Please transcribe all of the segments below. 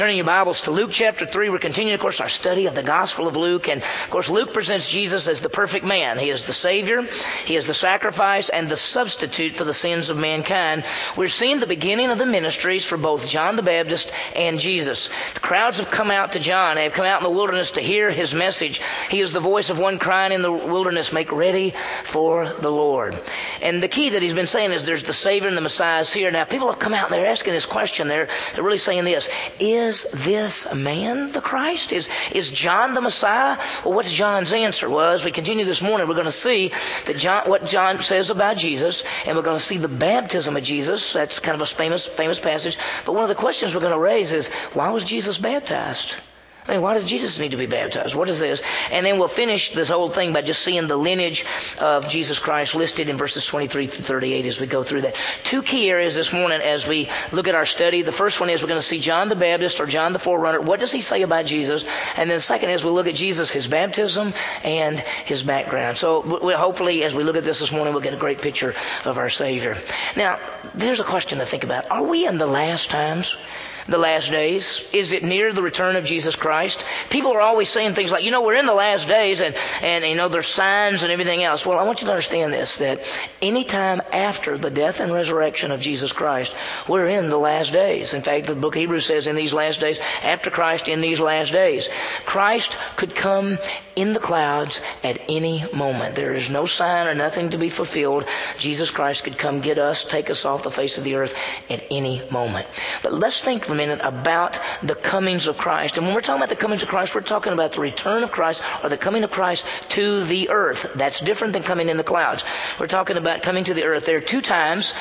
turning your Bibles to Luke chapter 3, we're continuing, of course, our study of the Gospel of Luke. And, of course, Luke presents Jesus as the perfect man. He is the Savior, He is the sacrifice, and the substitute for the sins of mankind. We're seeing the beginning of the ministries for both John the Baptist and Jesus. The crowds have come out to John. They have come out in the wilderness to hear his message. He is the voice of one crying in the wilderness, make ready for the Lord. And the key that he's been saying is there's the Savior and the Messiah is here. Now, people have come out and they're asking this question. They're, they're really saying this. Is this man the Christ? Is, is John the Messiah? Well, what's John's answer? Well, as we continue this morning, we're going to see that John, what John says about Jesus, and we're going to see the baptism of Jesus. That's kind of a famous, famous passage. But one of the questions we're going to raise is, why was Jesus baptized? I mean, why does Jesus need to be baptized? What is this? And then we'll finish this whole thing by just seeing the lineage of Jesus Christ listed in verses 23 through 38 as we go through that. Two key areas this morning as we look at our study. The first one is we're going to see John the Baptist or John the Forerunner. What does he say about Jesus? And then the second is we'll look at Jesus, his baptism, and his background. So we'll hopefully, as we look at this this morning, we'll get a great picture of our Savior. Now, there's a question to think about. Are we in the last times? The last days? Is it near the return of Jesus Christ? People are always saying things like, you know, we're in the last days and, and you know, there's signs and everything else. Well, I want you to understand this, that any time after the death and resurrection of Jesus Christ, we're in the last days. In fact, the book of Hebrews says in these last days, after Christ in these last days. Christ could come in the clouds at any moment. There is no sign or nothing to be fulfilled. Jesus Christ could come get us, take us off the face of the earth at any moment. But let's think for a minute about the comings of Christ. And when we're talking about the comings of Christ, we're talking about the return of Christ or the coming of Christ to the earth. That's different than coming in the clouds. We're talking about coming to the earth. There are two times,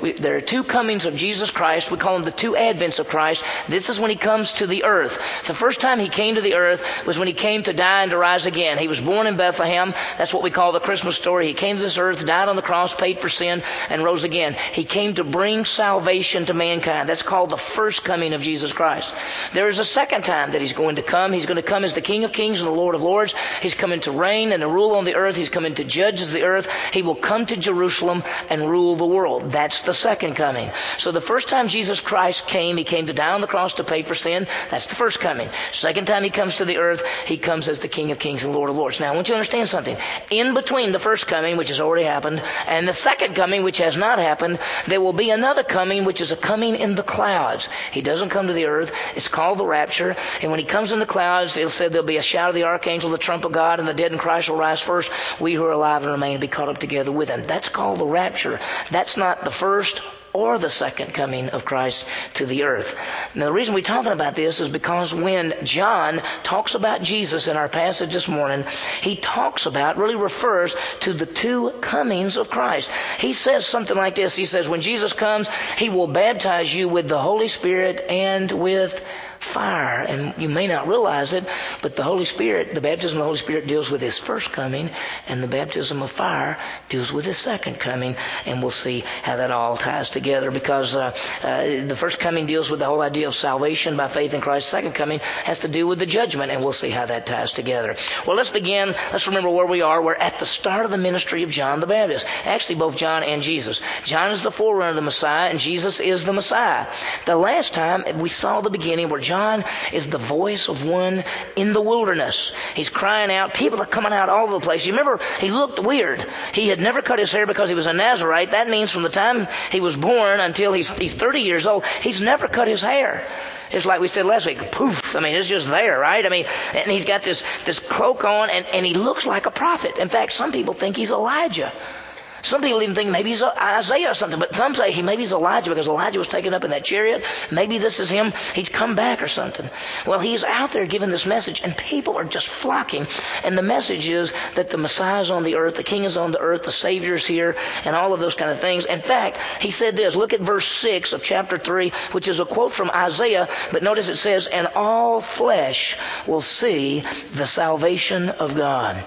we, there are two comings of Jesus Christ. We call them the two advents of Christ. This is when he comes to the earth. The first time he came to the earth was when he came to die and to rise again. He was born in Bethlehem. That's what we call the Christmas story. He came to this earth, died on the cross, paid for sin, and rose again. He came to bring salvation to mankind. That's called the first coming of Jesus Christ. There is a second time that he's going to come. He's going to come as the King of Kings and the Lord of Lords. He's coming to reign and to rule on the earth. He's coming to judge the earth. He will come to Jerusalem and rule the world. That's the second coming. So the first time Jesus Christ came, he came to die on the cross to pay for sin. That's the first coming. Second time he comes to the earth, he comes as the King of Kings and Lord of Lords. Now I want you to understand something. In between the first coming, which has already happened, and the second coming, which has not happened, there will be another coming, which is a coming in the clouds. He doesn't come to the earth. It's called the rapture. And when he comes in the clouds, it said there'll be a shout of the archangel, the trump of God, and the dead in Christ will rise first. We who are alive and remain will be caught up together with him. That's called the rapture. That's not the first or the second coming of Christ to the earth. Now, the reason we're talking about this is because when John talks about Jesus in our passage this morning, he talks about, really refers to the two comings of Christ. He says something like this. He says, when Jesus comes, he will baptize you with the Holy Spirit and with fire. And you may not realize it, but the Holy Spirit, the baptism of the Holy Spirit deals with His first coming, and the baptism of fire deals with His second coming. And we'll see how that all ties together because uh, uh, the first coming deals with the whole idea of salvation by faith in Christ. Second coming has to do with the judgment, and we'll see how that ties together. Well, let's begin. Let's remember where we are. We're at the start of the ministry of John the Baptist. Actually, both John and Jesus. John is the forerunner of the Messiah, and Jesus is the Messiah. The last time we saw the beginning where John is the voice of one in the wilderness. He's crying out. People are coming out all over the place. You remember, he looked weird. He had never cut his hair because he was a Nazarite. That means from the time he was born until he's, he's 30 years old, he's never cut his hair. It's like we said last week, poof. I mean, it's just there, right? I mean, and he's got this, this cloak on and, and he looks like a prophet. In fact, some people think he's Elijah. Some people even think maybe he's Isaiah or something, but some say he maybe he's Elijah because Elijah was taken up in that chariot. Maybe this is him. He's come back or something. Well, he's out there giving this message, and people are just flocking. And the message is that the Messiah is on the earth, the King is on the earth, the Savior is here, and all of those kind of things. In fact, he said this. Look at verse six of chapter three, which is a quote from Isaiah. But notice it says, "And all flesh will see the salvation of God."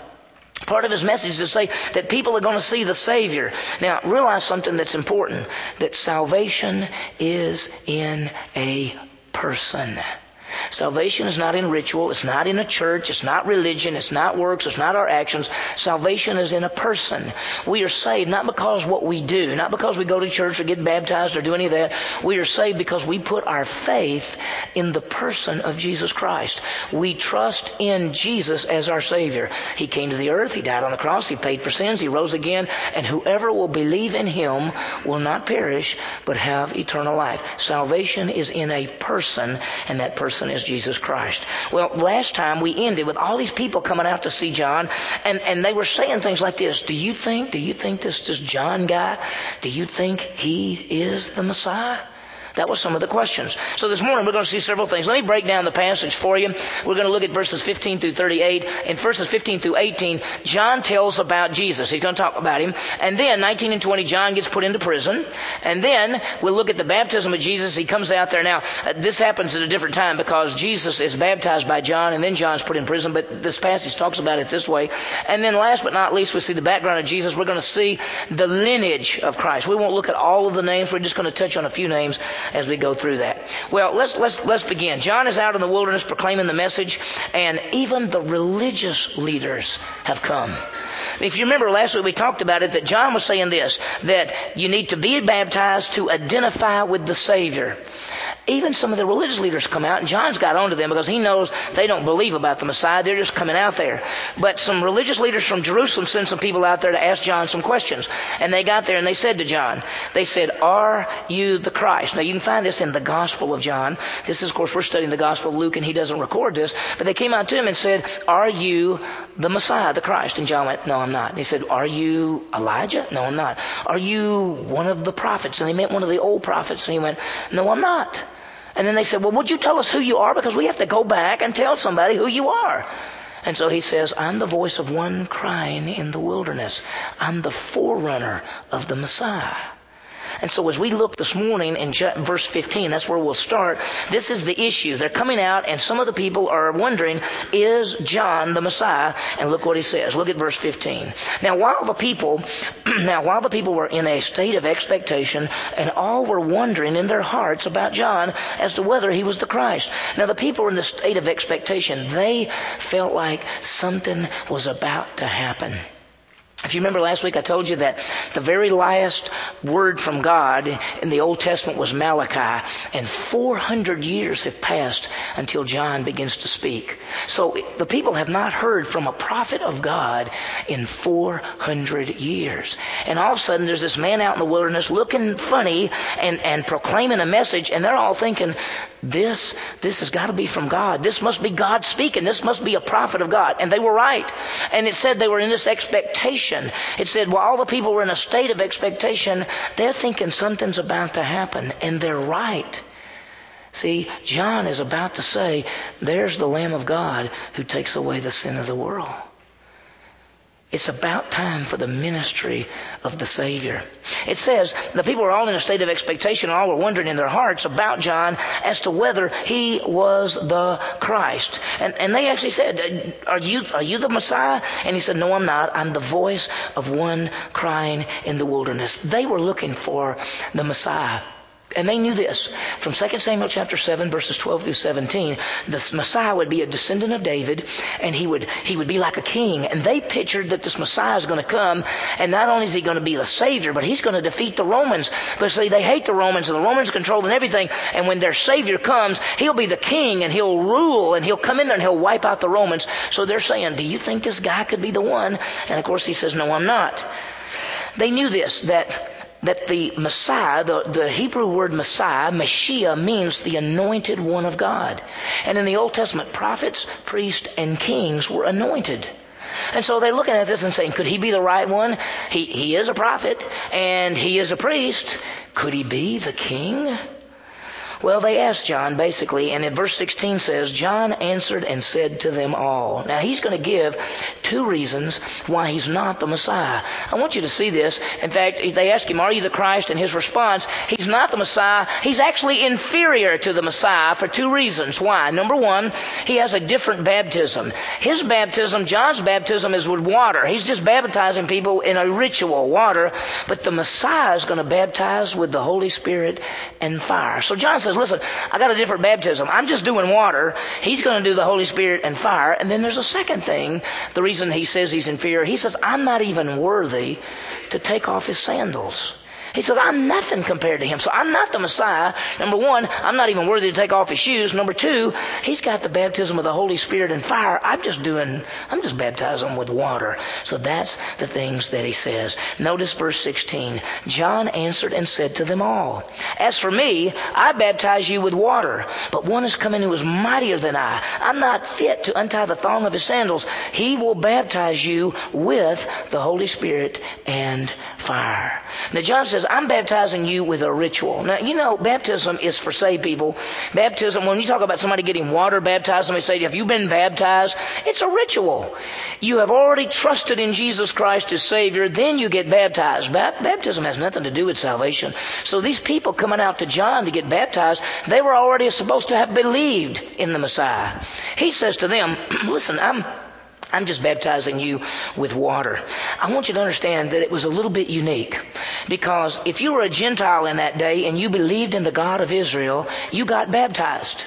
Part of his message is to say that people are going to see the Savior. Now, realize something that's important that salvation is in a person. Salvation is not in ritual. It's not in a church. It's not religion. It's not works. It's not our actions. Salvation is in a person. We are saved not because what we do, not because we go to church or get baptized or do any of that. We are saved because we put our faith in the person of Jesus Christ. We trust in Jesus as our Savior. He came to the earth. He died on the cross. He paid for sins. He rose again. And whoever will believe in Him will not perish, but have eternal life. Salvation is in a person, and that person is Jesus Christ. Well, last time we ended with all these people coming out to see John, and, and they were saying things like this. Do you think, do you think this, this John guy, do you think he is the Messiah? That was some of the questions. So this morning we're going to see several things. Let me break down the passage for you. We're going to look at verses 15 through 38. In verses 15 through 18, John tells about Jesus. He's going to talk about him. And then 19 and 20, John gets put into prison. And then we'll look at the baptism of Jesus. He comes out there. Now, uh, this happens at a different time because Jesus is baptized by John and then John's put in prison. But this passage talks about it this way. And then last but not least, we see the background of Jesus. We're going to see the lineage of Christ. We won't look at all of the names. We're just going to touch on a few names as we go through that. Well, let's, let's, let's begin. John is out in the wilderness proclaiming the message, and even the religious leaders have come. If you remember last week we talked about it that John was saying this, that you need to be baptized to identify with the Savior. Even some of the religious leaders come out, and John's got onto them because he knows they don't believe about the Messiah. They're just coming out there. But some religious leaders from Jerusalem sent some people out there to ask John some questions. And they got there and they said to John, they said, Are you the Christ? Now you can find this in the Gospel of John. This is, of course, we're studying the Gospel of Luke and he doesn't record this. But they came out to him and said, Are you the Messiah, the Christ? And John went, No, I'm not. And he said, Are you Elijah? No, I'm not. Are you one of the prophets? And they meant one of the old prophets. And he went, No, I'm not. And then they said, Well, would you tell us who you are? Because we have to go back and tell somebody who you are. And so he says, I'm the voice of one crying in the wilderness. I'm the forerunner of the Messiah. And so as we look this morning in verse 15, that's where we'll start. This is the issue. They're coming out and some of the people are wondering, is John the Messiah? And look what he says. Look at verse 15. Now while the people, now while the people were in a state of expectation and all were wondering in their hearts about John as to whether he was the Christ. Now the people were in the state of expectation. They felt like something was about to happen. If you remember last week, I told you that the very last word from God in the Old Testament was Malachi, and 400 years have passed until John begins to speak. So the people have not heard from a prophet of God in 400 years. And all of a sudden, there's this man out in the wilderness looking funny and, and proclaiming a message, and they're all thinking, this, this has got to be from God. This must be God speaking. This must be a prophet of God. And they were right. And it said they were in this expectation. It said, while all the people were in a state of expectation, they're thinking something's about to happen, and they're right. See, John is about to say, there's the Lamb of God who takes away the sin of the world. It's about time for the ministry of the Savior. It says the people were all in a state of expectation, and all were wondering in their hearts about John as to whether he was the Christ. And, and they actually said, are you, are you the Messiah? And he said, no, I'm not. I'm the voice of one crying in the wilderness. They were looking for the Messiah. And they knew this. From 2 Samuel chapter 7, verses 12 through 17, the Messiah would be a descendant of David, and he would, he would be like a king. And they pictured that this Messiah is going to come, and not only is he going to be the Savior, but he's going to defeat the Romans. But see, they hate the Romans, and the Romans controlling everything, and when their Savior comes, he'll be the king, and he'll rule, and he'll come in there, and he'll wipe out the Romans. So they're saying, do you think this guy could be the one? And of course he says, no, I'm not. They knew this, that that the Messiah, the, the Hebrew word Messiah, Messiah, means the anointed one of God. And in the Old Testament, prophets, priests, and kings were anointed. And so they're looking at this and saying, could he be the right one? He, he is a prophet and he is a priest. Could he be the king? Well, they asked John basically, and in verse 16 says, John answered and said to them all. Now he's going to give two reasons why he's not the Messiah. I want you to see this. In fact, they ask him, Are you the Christ? And his response, He's not the Messiah. He's actually inferior to the Messiah for two reasons. Why? Number one, he has a different baptism. His baptism, John's baptism, is with water. He's just baptizing people in a ritual, water. But the Messiah is going to baptize with the Holy Spirit and fire. So John says, says, listen, I got a different baptism. I'm just doing water. He's going to do the Holy Spirit and fire. And then there's a second thing. The reason he says he's inferior, he says, I'm not even worthy to take off his sandals. He says, I'm nothing compared to him. So I'm not the Messiah. Number one, I'm not even worthy to take off his shoes. Number two, he's got the baptism of the Holy Spirit and fire. I'm just doing, I'm just baptizing with water. So that's the things that he says. Notice verse 16. John answered and said to them all, As for me, I baptize you with water, but one is coming who is mightier than I. I'm not fit to untie the thong of his sandals. He will baptize you with the Holy Spirit and fire. Now John says, I'm baptizing you with a ritual. Now, you know, baptism is for saved people. Baptism, when you talk about somebody getting water baptized, somebody say, have you been baptized? It's a ritual. You have already trusted in Jesus Christ as Savior, then you get baptized. baptism has nothing to do with salvation. So these people coming out to John to get baptized, they were already supposed to have believed in the Messiah. He says to them, listen, I'm I'm just baptizing you with water. I want you to understand that it was a little bit unique because if you were a Gentile in that day and you believed in the God of Israel, you got baptized.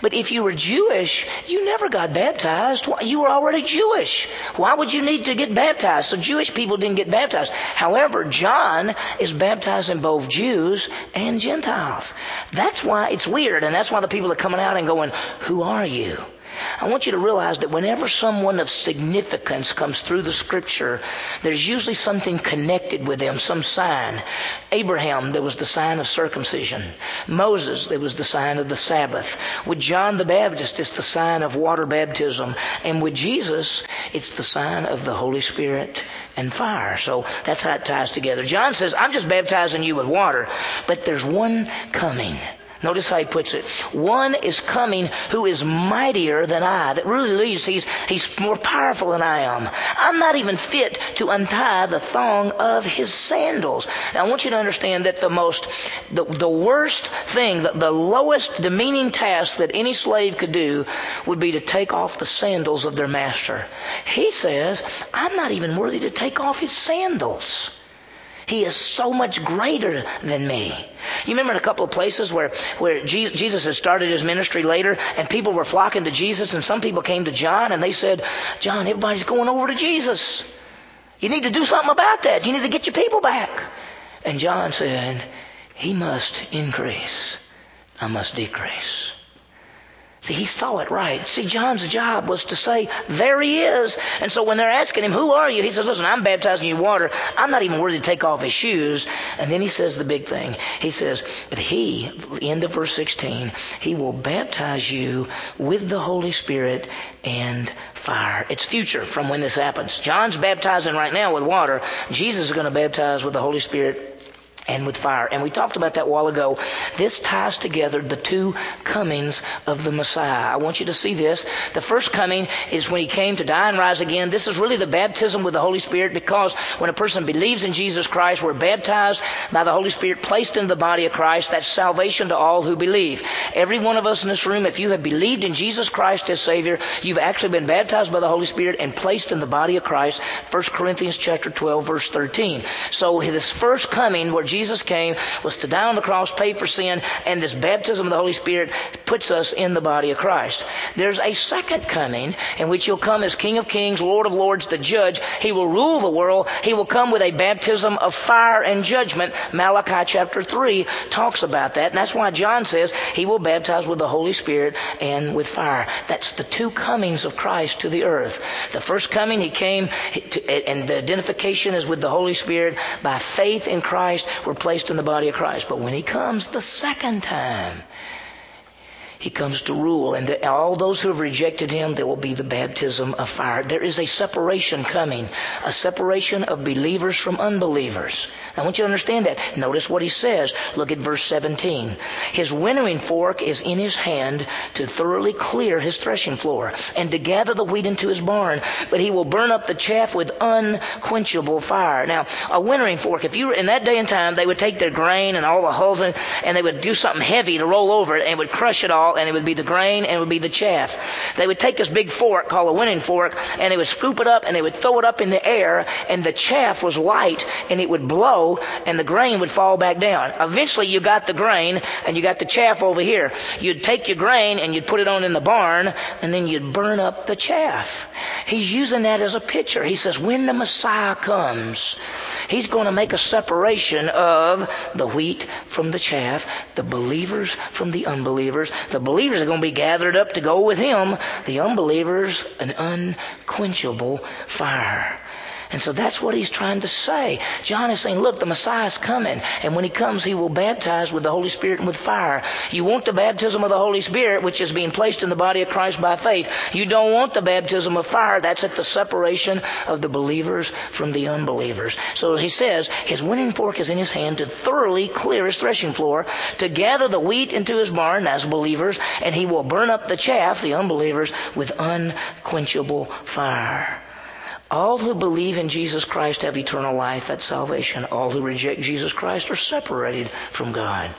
But if you were Jewish, you never got baptized. You were already Jewish. Why would you need to get baptized? So Jewish people didn't get baptized. However, John is baptizing both Jews and Gentiles. That's why it's weird, and that's why the people are coming out and going, Who are you? I want you to realize that whenever someone of significance comes through the scripture, there's usually something connected with them, some sign. Abraham, there was the sign of circumcision. Moses, there was the sign of the Sabbath. With John the Baptist, it's the sign of water baptism. And with Jesus, it's the sign of the Holy Spirit and fire. So that's how it ties together. John says, I'm just baptizing you with water, but there's one coming Notice how he puts it. One is coming who is mightier than I. That really leads, he's, he's more powerful than I am. I'm not even fit to untie the thong of his sandals. Now I want you to understand that the most, the, the worst thing, the, the lowest demeaning task that any slave could do would be to take off the sandals of their master. He says, I'm not even worthy to take off his sandals. He is so much greater than me. You remember in a couple of places where, where Jesus had started his ministry later and people were flocking to Jesus and some people came to John and they said, John, everybody's going over to Jesus. You need to do something about that. You need to get your people back. And John said, he must increase. I must decrease. See, he saw it right. See, John's job was to say, there he is. And so when they're asking him, who are you? He says, listen, I'm baptizing you in water. I'm not even worthy to take off his shoes. And then he says the big thing. He says, but he, end of verse 16, he will baptize you with the Holy Spirit and fire. It's future from when this happens. John's baptizing right now with water. Jesus is going to baptize with the Holy Spirit and with fire. And we talked about that a while ago. This ties together the two comings of the Messiah. I want you to see this. The first coming is when he came to die and rise again. This is really the baptism with the Holy Spirit because when a person believes in Jesus Christ, we're baptized by the Holy Spirit, placed in the body of Christ. That's salvation to all who believe. Every one of us in this room, if you have believed in Jesus Christ as Savior, you've actually been baptized by the Holy Spirit and placed in the body of Christ. 1 Corinthians chapter 12 verse 13. So this first coming where Jesus came was to die on the cross, pay for sin, and this baptism of the Holy Spirit puts us in the body of Christ. There's a second coming in which he'll come as King of Kings, Lord of Lords, the judge. He will rule the world. He will come with a baptism of fire and judgment. Malachi chapter 3 talks about that. And that's why John says he will baptize with the Holy Spirit and with fire. That's the two comings of Christ to the earth. The first coming, he came, to, and the identification is with the Holy Spirit. By faith in Christ, we're placed in the body of Christ. But when he comes the second time, he comes to rule, and all those who have rejected him, there will be the baptism of fire. There is a separation coming, a separation of believers from unbelievers. I want you to understand that. Notice what he says. Look at verse 17. His winnowing fork is in his hand to thoroughly clear his threshing floor and to gather the wheat into his barn, but he will burn up the chaff with unquenchable fire. Now, a winnowing fork, if you were in that day and time, they would take their grain and all the hulls and they would do something heavy to roll over it and would crush it all fall, and it would be the grain, and it would be the chaff. They would take this big fork called a winnowing fork, and they would scoop it up, and they would throw it up in the air, and the chaff was light, and it would blow, and the grain would fall back down. Eventually, you got the grain, and you got the chaff over here. You'd take your grain, and you'd put it on in the barn, and then you'd burn up the chaff. He's using that as a picture. He says, when the Messiah comes, He's going to make a separation of the wheat from the chaff, the believers from the unbelievers. The believers are going to be gathered up to go with Him. The unbelievers, an unquenchable fire. And so that's what he's trying to say. John is saying, look, the Messiah's coming. And when he comes, he will baptize with the Holy Spirit and with fire. You want the baptism of the Holy Spirit, which is being placed in the body of Christ by faith. You don't want the baptism of fire. That's at the separation of the believers from the unbelievers. So he says, his winnowing fork is in his hand to thoroughly clear his threshing floor, to gather the wheat into his barn as believers, and he will burn up the chaff, the unbelievers, with unquenchable fire. All who believe in Jesus Christ have eternal life at salvation. All who reject Jesus Christ are separated from God.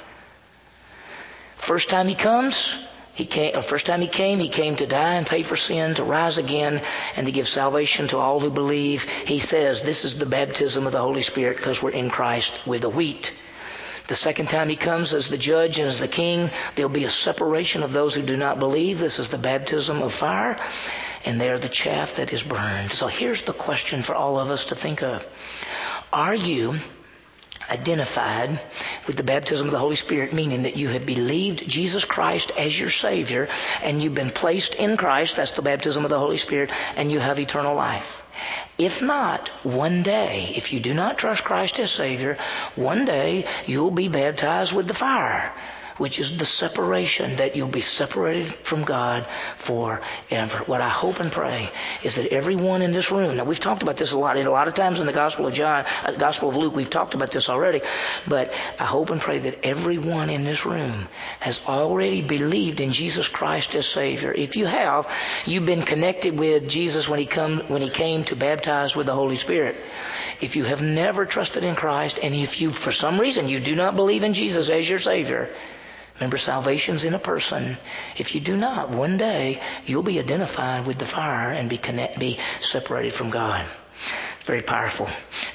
First time he comes, he came, first time he came, he came to die and pay for sin, to rise again, and to give salvation to all who believe. He says this is the baptism of the Holy Spirit because we're in Christ with the wheat. The second time he comes as the judge and as the king, there'll be a separation of those who do not believe. This is the baptism of fire and they're the chaff that is burned. So here's the question for all of us to think of. Are you identified with the baptism of the Holy Spirit, meaning that you have believed Jesus Christ as your Savior and you've been placed in Christ, that's the baptism of the Holy Spirit, and you have eternal life. If not, one day, if you do not trust Christ as Savior, one day you'll be baptized with the fire which is the separation that you'll be separated from God forever. What I hope and pray is that everyone in this room, now we've talked about this a lot, a lot of times in the Gospel of John, uh, Gospel of Luke, we've talked about this already, but I hope and pray that everyone in this room has already believed in Jesus Christ as Savior. If you have, you've been connected with Jesus when he come, when he came to baptize with the Holy Spirit. If you have never trusted in Christ, and if you, for some reason, you do not believe in Jesus as your Savior, Remember, salvation's in a person. If you do not, one day you'll be identified with the fire and be, connect, be separated from God. Very powerful.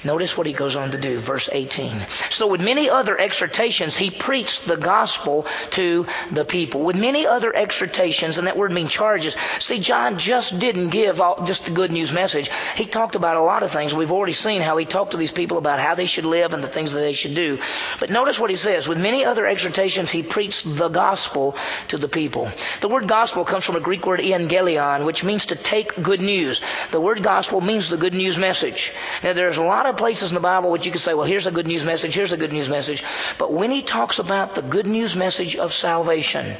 Notice what he goes on to do, verse 18. So with many other exhortations, he preached the gospel to the people. With many other exhortations, and that word means charges. See, John just didn't give all, just the good news message. He talked about a lot of things. We've already seen how he talked to these people about how they should live and the things that they should do. But notice what he says. With many other exhortations, he preached the gospel to the people. The word gospel comes from a Greek word evangelion, which means to take good news. The word gospel means the good news message message. Now, there's a lot of places in the Bible which you can say, well, here's a good news message, here's a good news message. But when he talks about the good news message of salvation,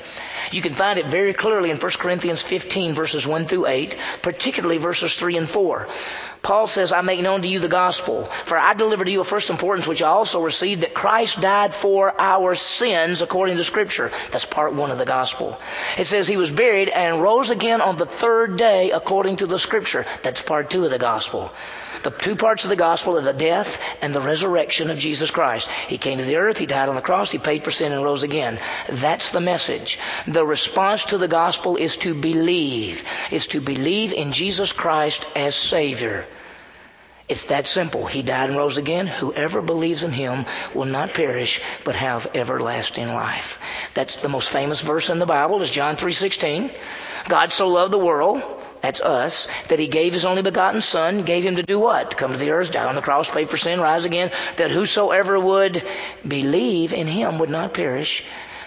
you can find it very clearly in 1 Corinthians 15 verses 1 through 8, particularly verses 3 and 4. Paul says, I make known to you the gospel, for I delivered to you first importance, which I also received, that Christ died for our sins according to Scripture. That's part one of the gospel. It says he was buried and rose again on the third day according to the Scripture. That's part two of the gospel. The two parts of the gospel are the death and the resurrection of Jesus Christ. He came to the earth, He died on the cross, He paid for sin and rose again. That's the message. The response to the gospel is to believe, is to believe in Jesus Christ as Savior. It's that simple. He died and rose again. Whoever believes in him will not perish, but have everlasting life. That's the most famous verse in the Bible is John 3:16. God so loved the world that's us, that he gave his only begotten son, gave him to do what? Come to the earth, die on the cross, pay for sin, rise again, that whosoever would believe in him would not perish,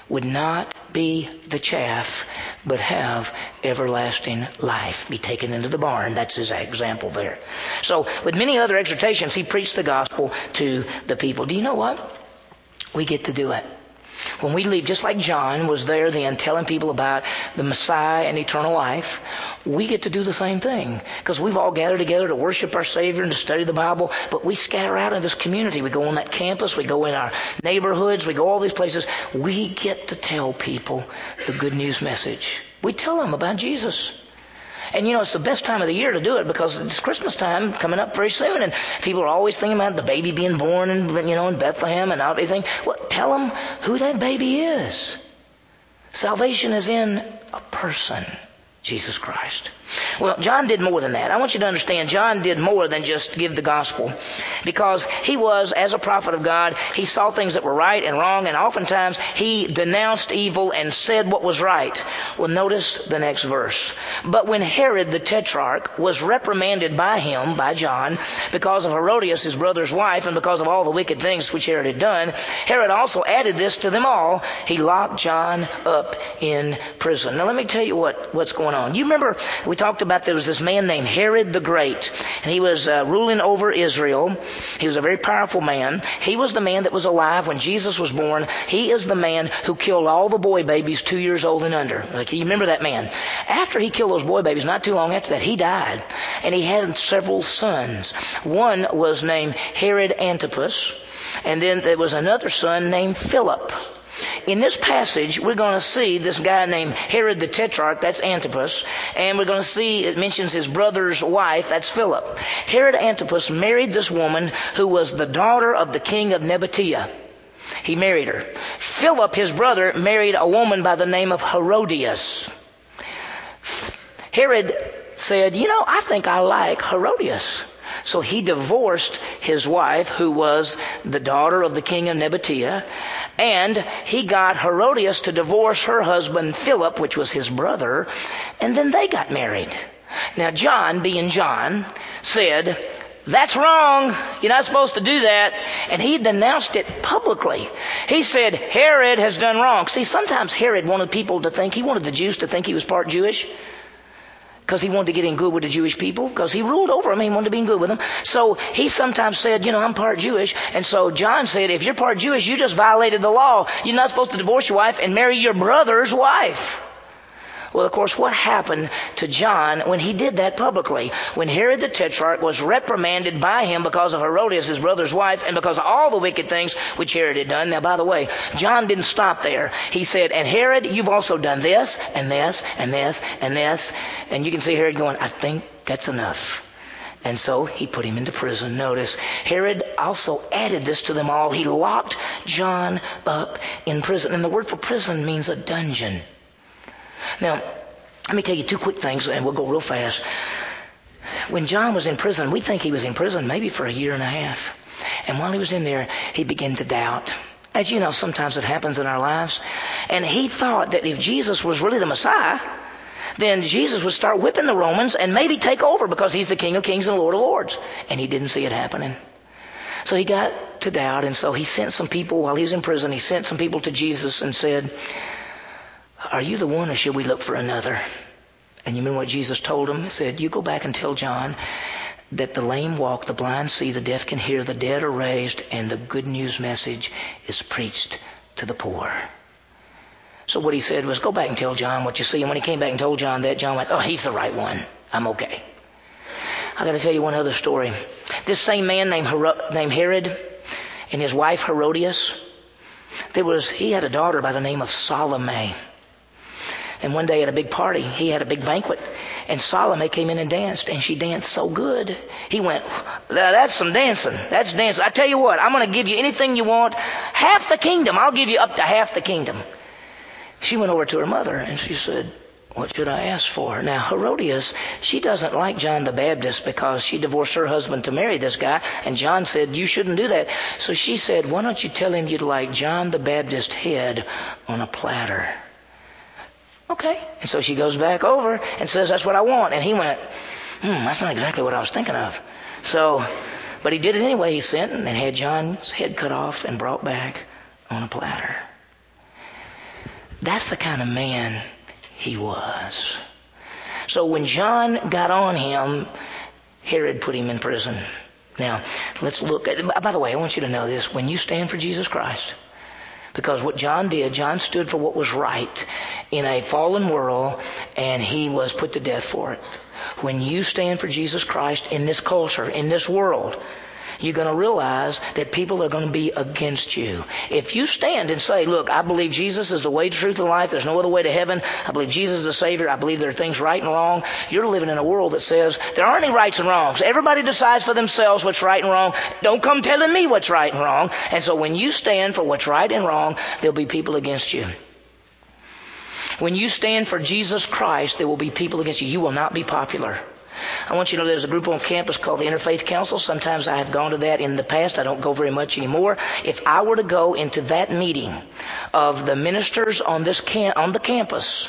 would not be the chaff, but have everlasting life, be taken into the barn. That's his example there. So, with many other exhortations, he preached the gospel to the people. Do you know what? We get to do it. When we leave, just like John was there then telling people about the Messiah and eternal life, we get to do the same thing. Because we've all gathered together to worship our Savior and to study the Bible, but we scatter out in this community. We go on that campus, we go in our neighborhoods, we go all these places. We get to tell people the good news message. We tell them about Jesus. And you know, it's the best time of the year to do it because it's Christmas time coming up very soon, and people are always thinking about the baby being born in, you know, in Bethlehem and everything. Well, tell them who that baby is. Salvation is in a person, Jesus Christ. Well, John did more than that. I want you to understand, John did more than just give the gospel. Because he was, as a prophet of God, he saw things that were right and wrong, and oftentimes he denounced evil and said what was right. Well, notice the next verse. But when Herod the Tetrarch was reprimanded by him, by John, because of Herodias, his brother's wife, and because of all the wicked things which Herod had done, Herod also added this to them all. He locked John up in prison. Now let me tell you what, what's going on. You remember we talked about there was this man named Herod the Great, and he was uh, ruling over Israel. He was a very powerful man. He was the man that was alive when Jesus was born. He is the man who killed all the boy babies two years old and under. Like, you remember that man? After he killed those boy babies, not too long after that, he died. And he had several sons. One was named Herod Antipas, and then there was another son named Philip. In this passage, we're going to see this guy named Herod the Tetrarch, that's Antipas, and we're going to see it mentions his brother's wife, that's Philip. Herod Antipas married this woman who was the daughter of the king of Nabatea. He married her. Philip, his brother, married a woman by the name of Herodias. Herod said, You know, I think I like Herodias. So he divorced his wife, who was the daughter of the king of Nebatea, and he got Herodias to divorce her husband Philip, which was his brother, and then they got married. Now, John, being John, said, that's wrong. You're not supposed to do that. And he denounced it publicly. He said, Herod has done wrong. See, sometimes Herod wanted people to think, he wanted the Jews to think he was part Jewish because he wanted to get in good with the Jewish people, because he ruled over them, he wanted to be in good with them. So he sometimes said, you know, I'm part Jewish. And so John said, if you're part Jewish, you just violated the law. You're not supposed to divorce your wife and marry your brother's wife. Well, of course, what happened to John when he did that publicly? When Herod the Tetrarch was reprimanded by him because of Herodias, his brother's wife, and because of all the wicked things which Herod had done. Now, by the way, John didn't stop there. He said, and Herod, you've also done this, and this, and this, and this. And you can see Herod going, I think that's enough. And so he put him into prison. Notice, Herod also added this to them all. He locked John up in prison. And the word for prison means a dungeon. Now, let me tell you two quick things, and we'll go real fast. When John was in prison, we think he was in prison maybe for a year and a half. And while he was in there, he began to doubt. As you know, sometimes it happens in our lives. And he thought that if Jesus was really the Messiah, then Jesus would start whipping the Romans and maybe take over because he's the King of Kings and Lord of Lords. And he didn't see it happening. So he got to doubt, and so he sent some people while he was in prison. He sent some people to Jesus and said, are you the one or should we look for another? And you remember what Jesus told him? He said, You go back and tell John that the lame walk, the blind see, the deaf can hear, the dead are raised, and the good news message is preached to the poor. So what he said was, Go back and tell John what you see. And when he came back and told John that, John went, Oh, he's the right one. I'm okay. I've got to tell you one other story. This same man named, named Herod and his wife Herodias, there was he had a daughter by the name of Salome. And one day at a big party, he had a big banquet. And Salome came in and danced, and she danced so good. He went, That's some dancing. That's dancing. I tell you what, I'm going to give you anything you want. Half the kingdom. I'll give you up to half the kingdom. She went over to her mother, and she said, what should I ask for? Now, Herodias, she doesn't like John the Baptist because she divorced her husband to marry this guy, and John said, You shouldn't do that. So she said, Why don't you tell him you'd like John the Baptist head on a platter? Okay. And so she goes back over and says, That's what I want. And he went, Hmm, that's not exactly what I was thinking of. So, but he did it anyway. He sent and had John's head cut off and brought back on a platter. That's the kind of man he was. So when John got on him, Herod put him in prison. Now, let's look at, by the way, I want you to know this. When you stand for Jesus Christ, because what John did, John stood for what was right in a fallen world, and he was put to death for it. When you stand for Jesus Christ in this culture, in this world, you're going to realize that people are going to be against you. If you stand and say, look, I believe Jesus is the way, truth, and life. There's no other way to heaven. I believe Jesus is the Savior. I believe there are things right and wrong. You're living in a world that says there aren't any rights and wrongs. Everybody decides for themselves what's right and wrong. Don't come telling me what's right and wrong. And so when you stand for what's right and wrong, there'll be people against you. When you stand for Jesus Christ, there will be people against you. You will not be popular. I want you to know there's a group on campus called the Interfaith Council. Sometimes I have gone to that in the past. I don't go very much anymore. If I were to go into that meeting of the ministers on this cam- on the campus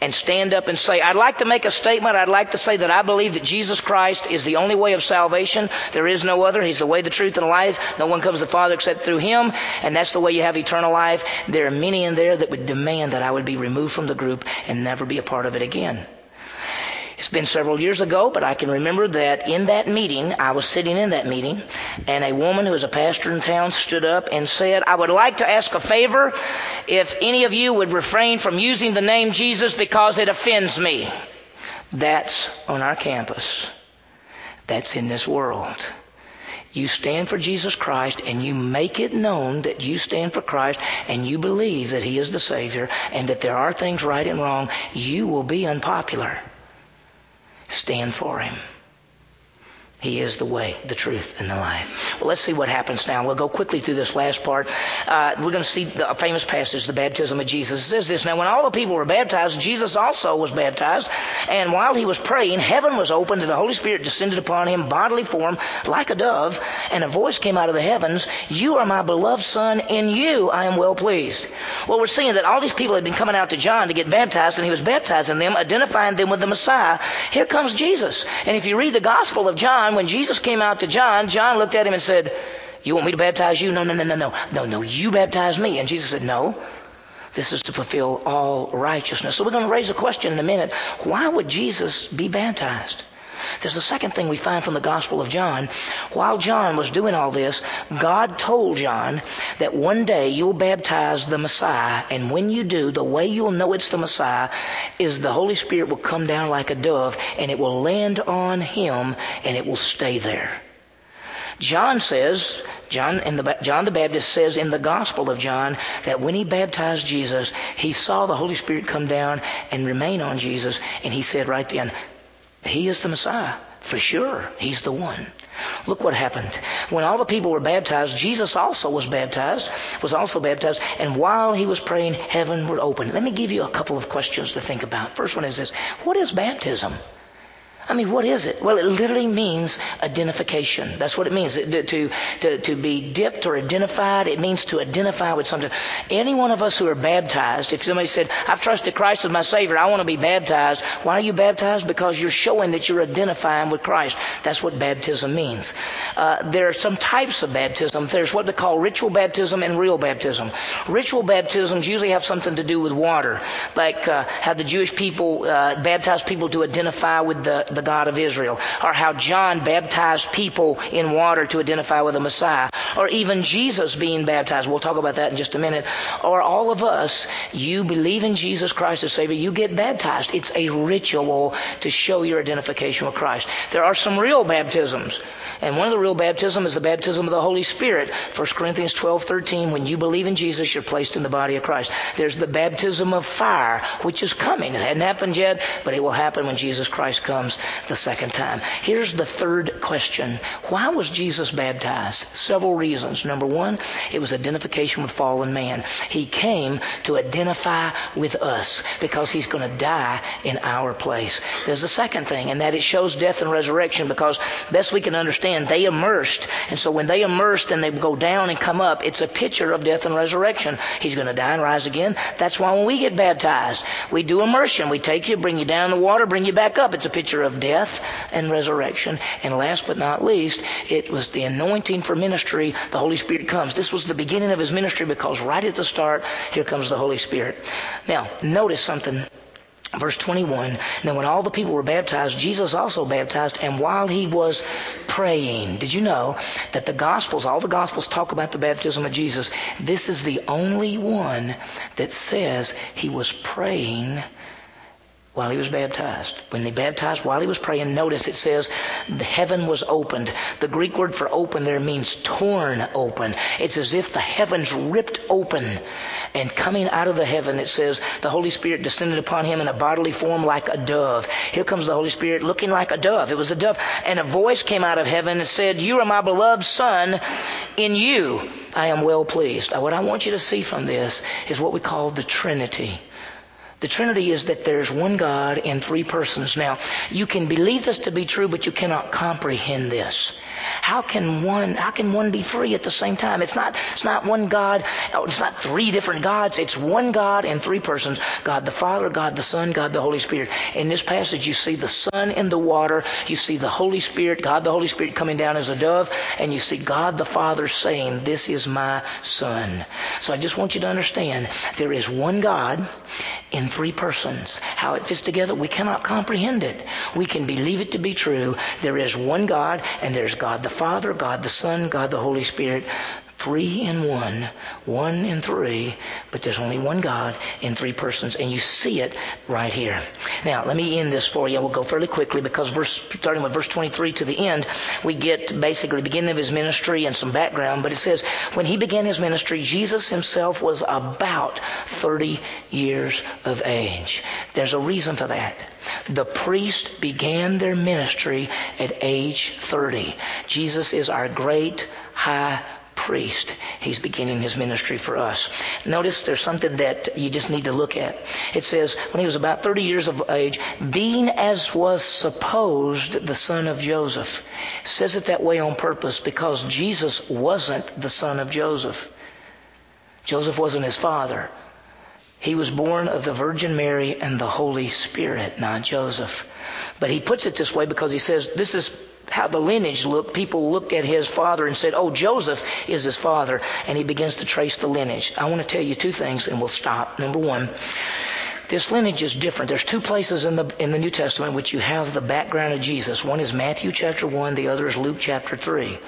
and stand up and say, I'd like to make a statement. I'd like to say that I believe that Jesus Christ is the only way of salvation. There is no other. He's the way, the truth, and the life. No one comes to the Father except through Him. And that's the way you have eternal life. There are many in there that would demand that I would be removed from the group and never be a part of it again. It's been several years ago, but I can remember that in that meeting, I was sitting in that meeting, and a woman who was a pastor in town stood up and said, I would like to ask a favor if any of you would refrain from using the name Jesus because it offends me. That's on our campus. That's in this world. You stand for Jesus Christ and you make it known that you stand for Christ and you believe that He is the Savior and that there are things right and wrong, you will be unpopular. Stand for him. He is the way, the truth, and the life. Well, let's see what happens now. We'll go quickly through this last part. Uh, we're going to see the famous passage, the baptism of Jesus. It says this, Now when all the people were baptized, Jesus also was baptized. And while he was praying, heaven was opened and the Holy Spirit descended upon him, bodily form, like a dove. And a voice came out of the heavens, You are my beloved Son, in you I am well pleased. Well, we're seeing that all these people had been coming out to John to get baptized, and he was baptizing them, identifying them with the Messiah. Here comes Jesus. And if you read the Gospel of John, When Jesus came out to John, John looked at him and said, You want me to baptize you? No, no, no, no, no. No, no, you baptize me. And Jesus said, No. This is to fulfill all righteousness. So we're going to raise a question in a minute. Why would Jesus be baptized? There's a second thing we find from the Gospel of John. While John was doing all this, God told John that one day you'll baptize the Messiah, and when you do, the way you'll know it's the Messiah is the Holy Spirit will come down like a dove, and it will land on him, and it will stay there. John says, John, the, John the Baptist says in the Gospel of John that when he baptized Jesus, he saw the Holy Spirit come down and remain on Jesus, and he said right then, he is the Messiah. For sure, He's the one. Look what happened. When all the people were baptized, Jesus also was baptized, was also baptized, and while he was praying, heaven were open. Let me give you a couple of questions to think about. First one is this. What is baptism? I mean, what is it? Well, it literally means identification. That's what it means. To, to, to be dipped or identified, it means to identify with something. Any one of us who are baptized, if somebody said, I've trusted Christ as my Savior, I want to be baptized, why are you baptized? Because you're showing that you're identifying with Christ. That's what baptism means. Uh, there are some types of baptism. There's what they call ritual baptism and real baptism. Ritual baptisms usually have something to do with water, like uh, how the Jewish people uh, baptize people to identify with the the God of Israel, or how John baptized people in water to identify with the Messiah, or even Jesus being baptized. We'll talk about that in just a minute. Or all of us, you believe in Jesus Christ as Savior, you get baptized. It's a ritual to show your identification with Christ. There are some real baptisms. And one of the real baptism is the baptism of the Holy Spirit. 1 Corinthians 12, 13. When you believe in Jesus, you're placed in the body of Christ. There's the baptism of fire, which is coming. It hadn't happened yet, but it will happen when Jesus Christ comes the second time. Here's the third question. Why was Jesus baptized? Several reasons. Number one, it was identification with fallen man. He came to identify with us because he's going to die in our place. There's the second thing, and that it shows death and resurrection because best we can understand they immersed. And so when they immersed and they go down and come up, it's a picture of death and resurrection. He's going to die and rise again. That's why when we get baptized, we do immersion. We take you, bring you down the water, bring you back up. It's a picture of death and resurrection. And last but not least, it was the anointing for ministry. The Holy Spirit comes. This was the beginning of his ministry because right at the start, here comes the Holy Spirit. Now, notice something Verse 21, then when all the people were baptized, Jesus also baptized, and while he was praying, did you know that the Gospels, all the Gospels talk about the baptism of Jesus? This is the only one that says he was praying while he was baptized. When he baptized while he was praying, notice it says the heaven was opened. The Greek word for open there means torn open. It's as if the heavens ripped open. And coming out of the heaven, it says the Holy Spirit descended upon him in a bodily form like a dove. Here comes the Holy Spirit looking like a dove. It was a dove. And a voice came out of heaven and said, You are my beloved Son. In you I am well pleased. Now, what I want you to see from this is what we call the Trinity. The Trinity is that there's one God in three persons. Now, you can believe this to be true, but you cannot comprehend this. How can one, how can one be three at the same time? It's not, it's not one God, oh, it's not three different gods. It's one God in three persons. God the Father, God the Son, God the Holy Spirit. In this passage, you see the Son in the water. You see the Holy Spirit, God the Holy Spirit coming down as a dove. And you see God the Father saying, this is my Son. So I just want you to understand, there is one God in three persons. How it fits together, we cannot comprehend it. We can believe it to be true. There is one God, and there's God the Father, God the Son, God the Holy Spirit. Three in one, one in three, but there's only one God in three persons, and you see it right here. Now, let me end this for you. We'll go fairly quickly because verse, starting with verse 23 to the end, we get basically the beginning of his ministry and some background, but it says, when he began his ministry, Jesus himself was about 30 years of age. There's a reason for that. The priest began their ministry at age 30. Jesus is our great high priest. He's beginning his ministry for us. Notice there's something that you just need to look at. It says, when he was about 30 years of age, being as was supposed the son of Joseph. Says it that way on purpose because Jesus wasn't the son of Joseph. Joseph wasn't his father. He was born of the Virgin Mary and the Holy Spirit, not Joseph. But he puts it this way because he says this is how the lineage looked. People looked at his father and said, Oh, Joseph is his father. And he begins to trace the lineage. I want to tell you two things and we'll stop. Number one, this lineage is different. There's two places in the in the New Testament which you have the background of Jesus. One is Matthew chapter 1, the other is Luke chapter 3.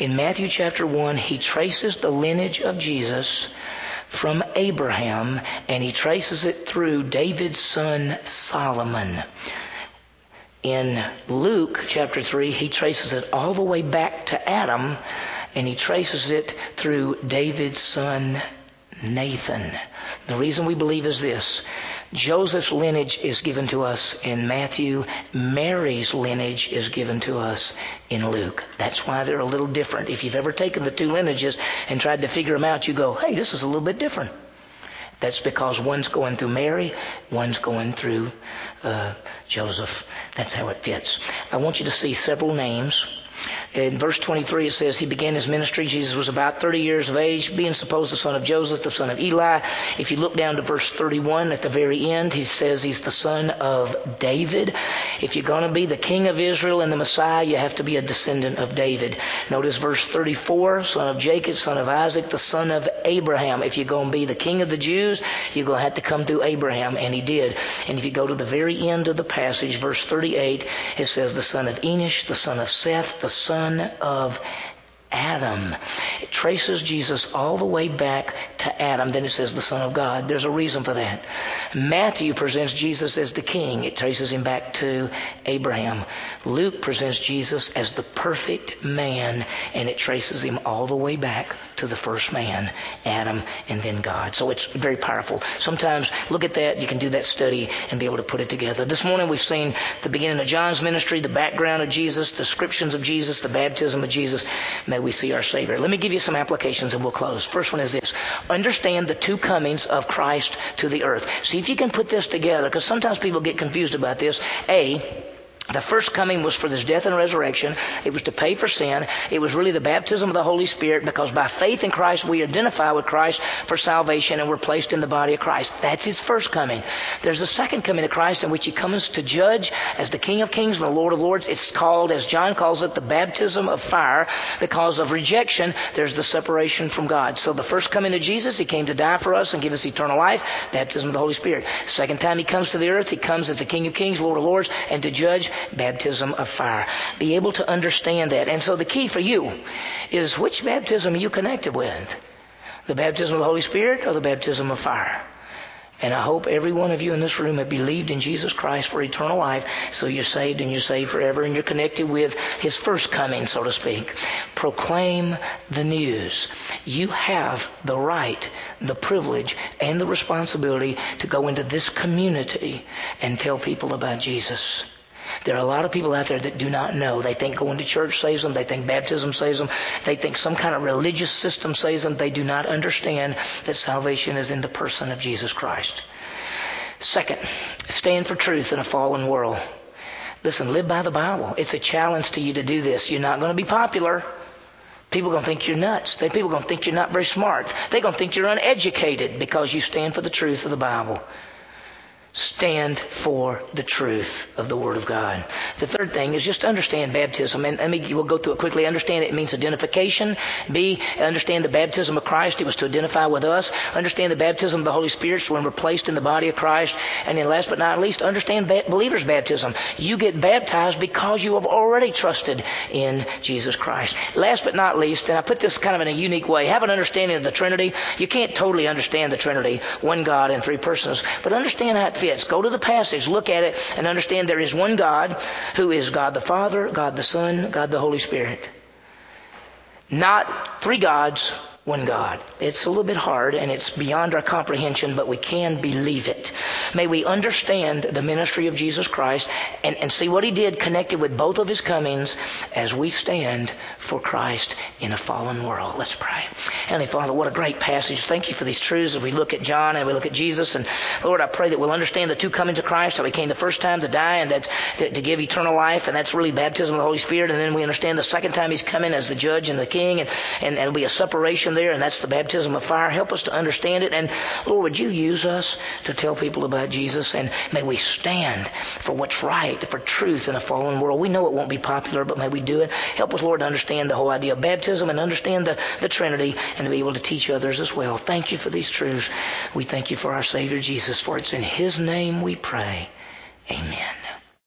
In Matthew chapter 1, he traces the lineage of Jesus from Abraham and he traces it through David's son Solomon. In Luke chapter 3, he traces it all the way back to Adam and he traces it through David's son Nathan. The reason we believe is this. Joseph's lineage is given to us in Matthew. Mary's lineage is given to us in Luke. That's why they're a little different. If you've ever taken the two lineages and tried to figure them out, you go, hey, this is a little bit different. That's because one's going through Mary, one's going through uh, Joseph. That's how it fits. I want you to see several names in verse 23, it says, He began his ministry. Jesus was about 30 years of age, being supposed the son of Joseph, the son of Eli. If you look down to verse 31 at the very end, he says he's the son of David. If you're going to be the king of Israel and the Messiah, you have to be a descendant of David. Notice verse 34, son of Jacob, son of Isaac, the son of Abraham. If you're going to be the king of the Jews, you're going to have to come through Abraham, and he did. And if you go to the very end of the passage, verse 38, it says the son of Enosh, the son of Seth, the son of Adam. It traces Jesus all the way back to Adam. Then it says the Son of God. There's a reason for that. Matthew presents Jesus as the King. It traces him back to Abraham. Luke presents Jesus as the perfect man, and it traces him all the way back to the first man, Adam, and then God. So it's very powerful. Sometimes look at that. You can do that study and be able to put it together. This morning we've seen the beginning of John's ministry, the background of Jesus, the descriptions of Jesus, the baptism of Jesus. May we see our Savior. Let me give you some applications and we'll close. First one is this. Understand the two comings of Christ to the earth. See if you can put this together because sometimes people get confused about this. A, the first coming was for this death and resurrection. It was to pay for sin. It was really the baptism of the Holy Spirit because by faith in Christ we identify with Christ for salvation and we're placed in the body of Christ. That's his first coming. There's a second coming of Christ in which he comes to judge as the King of Kings and the Lord of Lords. It's called, as John calls it, the baptism of fire. Because of rejection, there's the separation from God. So the first coming of Jesus, he came to die for us and give us eternal life, baptism of the Holy Spirit. Second time he comes to the earth, he comes as the King of Kings, Lord of Lords, and to judge baptism of fire. Be able to understand that. And so the key for you is which baptism are you connected with? The baptism of the Holy Spirit or the baptism of fire? And I hope every one of you in this room have believed in Jesus Christ for eternal life, so you're saved and you're saved forever and you're connected with His first coming, so to speak. Proclaim the news. You have the right, the privilege, and the responsibility to go into this community and tell people about Jesus. There are a lot of people out there that do not know. They think going to church saves them. They think baptism saves them. They think some kind of religious system saves them. They do not understand that salvation is in the person of Jesus Christ. Second, stand for truth in a fallen world. Listen, live by the Bible. It's a challenge to you to do this. You're not going to be popular. People are going to think you're nuts. They, people are going to think you're not very smart. They're going to think you're uneducated because you stand for the truth of the Bible stand for the truth of the Word of God. The third thing is just understand baptism. And let me, we'll go through it quickly. Understand it means identification. B, understand the baptism of Christ. It was to identify with us. Understand the baptism of the Holy Spirit when we're placed in the body of Christ. And then last but not least, understand believers' baptism. You get baptized because you have already trusted in Jesus Christ. Last but not least, and I put this kind of in a unique way, have an understanding of the Trinity. You can't totally understand the Trinity, one God and three persons, but understand how it fits. Go to the passage, look at it, and understand there is one God who is God the Father, God the Son, God the Holy Spirit. Not three gods, one God. It's a little bit hard and it's beyond our comprehension, but we can believe it. May we understand the ministry of Jesus Christ and, and see what He did connected with both of His comings as we stand for Christ in a fallen world. Let's pray. Heavenly Father, what a great passage. Thank you for these truths as we look at John and we look at Jesus. And Lord, I pray that we'll understand the two comings of Christ, how He came the first time to die and that's to, to give eternal life, and that's really baptism of the Holy Spirit. And then we understand the second time He's coming as the judge and the king, and, and, and it'll be a separation there, and that's the baptism of fire. Help us to understand it. And Lord, would you use us to tell people about Jesus? And may we stand for what's right, for truth in a fallen world. We know it won't be popular, but may we do it. Help us, Lord, to understand the whole idea of baptism and understand the, the Trinity and to be able to teach others as well. Thank you for these truths. We thank you for our Savior Jesus, for it's in His name we pray. Amen.